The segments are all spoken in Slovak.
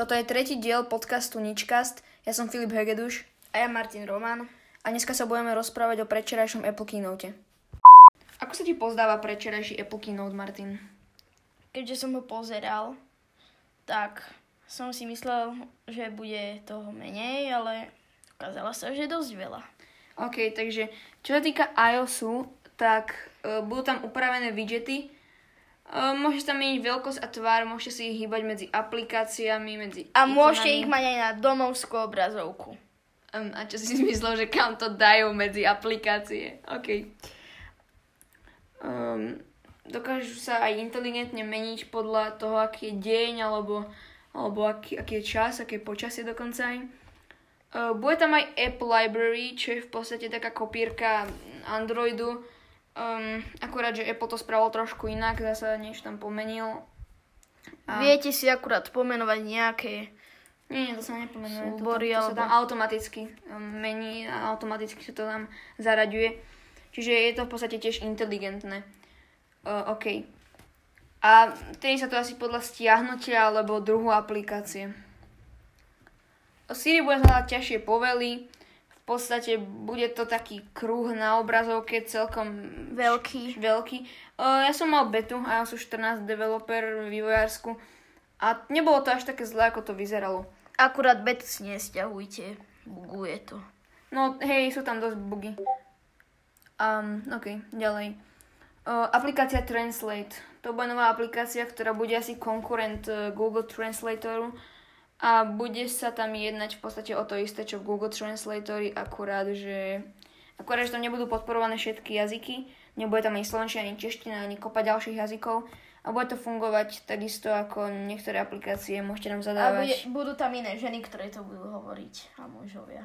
Toto je tretí diel podcastu Ničcast. Ja som Filip Hegeduš A ja Martin Roman. a dneska sa budeme rozprávať o predčerajšom Apple Keynote. Ako sa ti pozdáva predčerajší Apple Keynote, Martin? Keďže som ho pozeral, tak som si myslel, že bude toho menej, ale ukázalo sa, že dosť veľa. OK, takže čo sa týka iOSu, tak uh, budú tam upravené widgety. Uh, môžete tam meniť veľkosť a tvár, môžete si ich hýbať medzi aplikáciami, medzi A môžete ikonami. ich mať aj na domovskú obrazovku. Um, a čo si myslel, že kam to dajú medzi aplikácie? OK. Um, dokážu sa aj inteligentne meniť podľa toho, aký je deň, alebo, alebo aký, aký je čas, aké je počasie dokonca aj. Uh, bude tam aj App Library, čo je v podstate taká kopírka Androidu. Um, akurát, že Apple to spravil trošku inak, zase niečo tam pomenil. A- Viete si akurát pomenovať nejaké... Nie, nie, to sa nepomenuje. To, to, Súbory, to sa alebo- tam automaticky um, mení a automaticky sa to tam zaraďuje. Čiže je to v podstate tiež inteligentné. Uh, OK. A tedy sa to asi podľa stiahnutia alebo druhu aplikácie. Siri bude hľadať ťažšie povely. Podstate bude to taký kruh na obrazovke celkom Veľký. veľký. Uh, ja som mal betu a ja som 14 developer vývojársku a nebolo to až také zlé, ako to vyzeralo. Akurát bet si nesťahujte. Buguje to. No hej, sú tam dosť bugy. Um, ok, ďalej. Uh, aplikácia Translate. To bude nová aplikácia, ktorá bude asi konkurent uh, Google Translatoru a bude sa tam jednať v podstate o to isté, čo v Google Translatory, akurát, že akurát, že tam nebudú podporované všetky jazyky, nebude tam ani slovenčina, ani čeština, ani kopa ďalších jazykov a bude to fungovať takisto ako niektoré aplikácie, môžete nám A zadávať. bude, budú tam iné ženy, ktoré to budú hovoriť. A mužovia.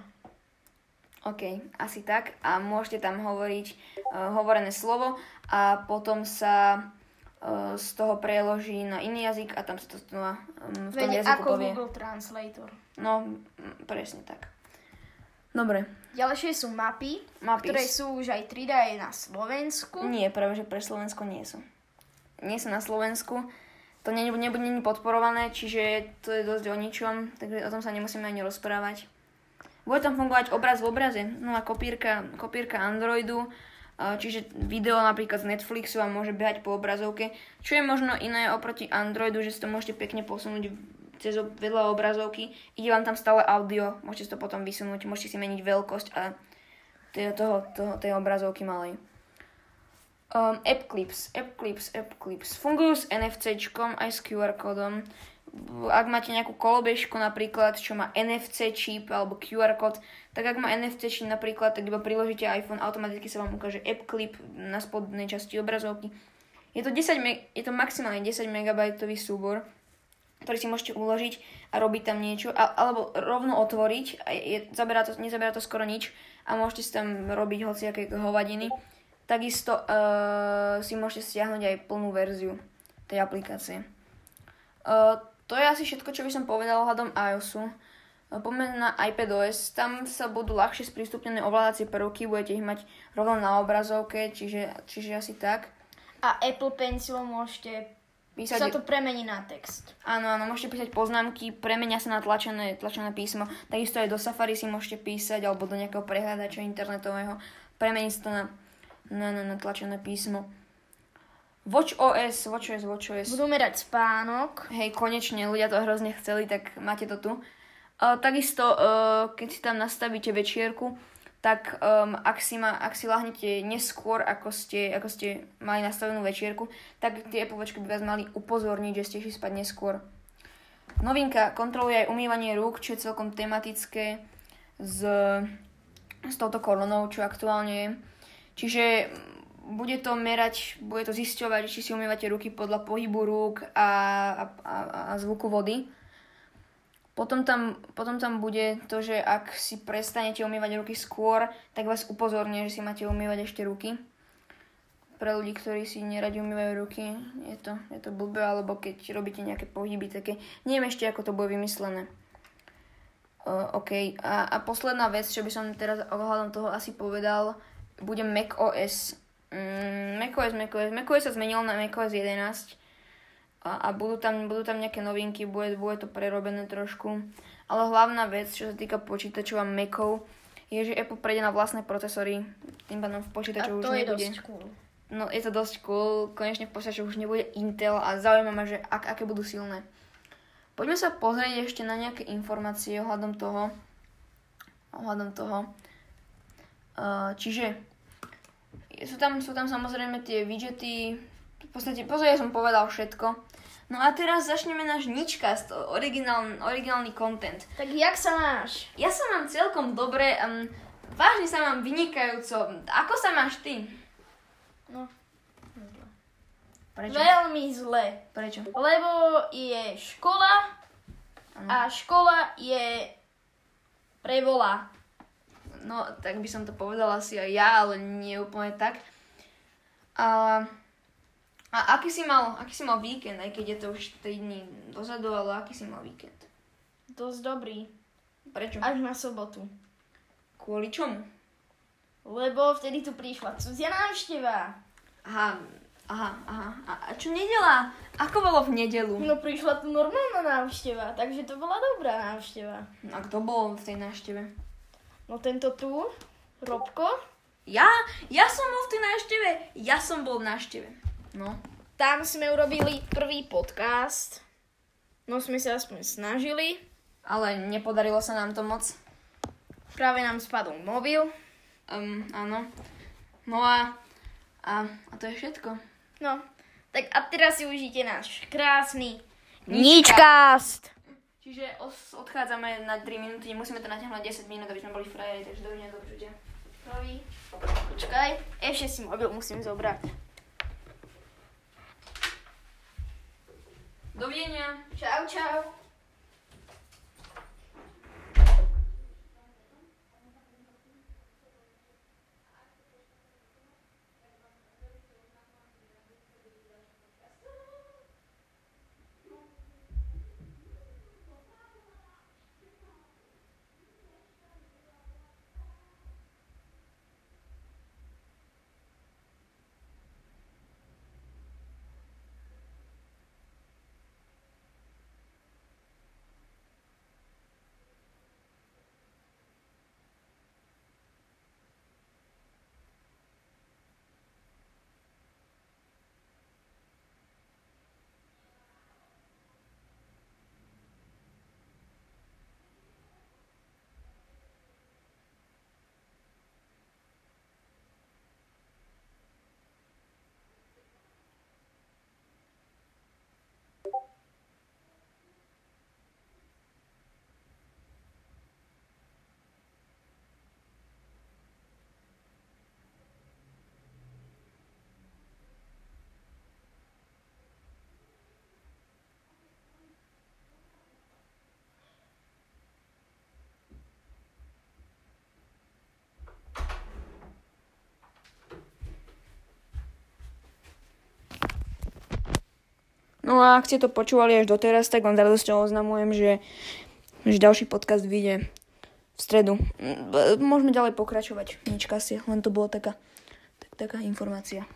OK, asi tak. A môžete tam hovoriť uh, hovorené slovo a potom sa z toho preloží na iný jazyk a tam sa to znova um, v tom Veď jazyku ako povie. Google Translator. No, mm, presne tak. Dobre, Ďalšie sú mapy, Mapy. ktoré sú už aj 3D aj na Slovensku. nie, práve že pre Slovensko nie sú. Nie sú na Slovensku. To nebude nie podporované, čiže to je dosť o ničom, takže o tom sa nemusíme ani rozprávať. Bude tam fungovať obraz v obraze, no a kopírka, kopírka Androidu, čiže video napríklad z Netflixu a môže behať po obrazovke, čo je možno iné oproti Androidu, že si to môžete pekne posunúť cez vedľa obrazovky. Ide vám tam stále audio, môžete si to potom vysunúť, môžete si meniť veľkosť a tej, toho, toho, tej obrazovky malej. Um, app Clips, App Clips, App Clips. Fungujú s NFCčkom aj s QR kódom. Ak máte nejakú kolobežku napríklad, čo má NFC čip alebo QR kód, tak ak má NFC čip napríklad, tak iba priložíte iPhone, automaticky sa vám ukáže App Clip na spodnej časti obrazovky. Je to, 10 me- je to maximálne 10 MB súbor, ktorý si môžete uložiť a robiť tam niečo, a, alebo rovno otvoriť, a je, zaberá to, nezaberá to skoro nič a môžete si tam robiť hociaké hovadiny. Takisto uh, si môžete stiahnuť aj plnú verziu tej aplikácie. Uh, to je asi všetko, čo by som povedal ohľadom iOSu. Poďme na iPadOS, tam sa budú ľahšie sprístupnené ovládacie prvky, budete ich mať rovno na obrazovke, čiže, čiže asi tak. A Apple Pencil môžete... Písať, Sa to premení na text. Áno, áno, môžete písať poznámky, premenia sa na tlačené, tlačené písmo. Takisto aj do Safari si môžete písať, alebo do nejakého prehľadača internetového. Premení sa to na, na, na, na tlačené písmo. WatchOS, WatchOS, WatchOS. Budú merať spánok. Hej, konečne, ľudia to hrozne chceli, tak máte to tu. Uh, takisto, uh, keď si tam nastavíte večierku, tak um, ak, si ma, ak si lahnete neskôr, ako ste, ako ste mali nastavenú večierku, tak tie Watchky by vás mali upozorniť, že ste išli spať neskôr. Novinka kontroluje aj umývanie rúk, čo je celkom tematické s, s touto koronou, čo aktuálne je. Čiže bude to merať, bude to zisťovať, či si umývate ruky podľa pohybu rúk a, a, a, zvuku vody. Potom tam, potom tam bude to, že ak si prestanete umývať ruky skôr, tak vás upozorní, že si máte umývať ešte ruky. Pre ľudí, ktorí si neradi umývajú ruky, je to, je to blbé, alebo keď robíte nejaké pohyby také. Neviem ešte, ako to bude vymyslené. Uh, OK. A, a posledná vec, čo by som teraz ohľadom toho asi povedal, bude macOS. Mm, macOS, macOS. macOS sa zmenil na macOS 11. a, a budú, tam, budú tam nejaké novinky, bude, bude to prerobené trošku. Ale hlavná vec, čo sa týka počítačov a Macov, je, že Apple prejde na vlastné procesory, tým pádom v počítačoch už nebude. dosť cool. No je to dosť cool, konečne v počítačoch už nebude Intel a zaujíma ma, že ak, aké budú silné. Poďme sa pozrieť ešte na nejaké informácie ohľadom toho. Ohľadom toho. Uh, čiže sú tam, sú tam samozrejme tie widgety, v podstate, pozor, ja som povedal všetko. No a teraz začneme náš ničkast, originál, originálny content. Tak jak sa máš? Ja sa mám celkom dobre, um, vážne sa mám vynikajúco. Ako sa máš ty? No, zle. Prečo? Veľmi zle. Prečo? Lebo je škola a škola je prevolá. No, tak by som to povedala asi aj ja, ale nie úplne tak. A, a aký, si mal, aký si mal víkend, aj keď je to už 3 dní dozadu, ale aký si mal víkend? Dosť dobrý. Prečo? Až na sobotu. Kvôli čomu? Lebo vtedy tu prišla cudzia návšteva. Aha, aha, aha. A, a čo nedela? Ako bolo v nedelu? No prišla tu normálna návšteva, takže to bola dobrá návšteva. A kto bol v tej návšteve? No tento tu, Robko, Ja? Ja som bol v tej návšteve? Ja som bol v návšteve. No. tam sme urobili prvý podcast. No sme sa aspoň snažili. Ale nepodarilo sa nám to moc. Práve nám spadol mobil. Um, áno. No a, a, a to je všetko. No, tak a teraz si užite náš krásny Ničcast. Čiže os- odchádzame na 3 minúty, nemusíme to natiahnuť 10 minút, aby sme boli frajeri, takže dovidenia do počutia. Prvý. Počkaj, ešte si mobil musím zobrať. Dovidenia. Čau, čau. No a ak ste to počúvali až doteraz, tak vám s oznamujem, že, že ďalší podcast vyjde v stredu. Môžeme ďalej pokračovať. Nička si, len to bolo taká, tak, taká informácia.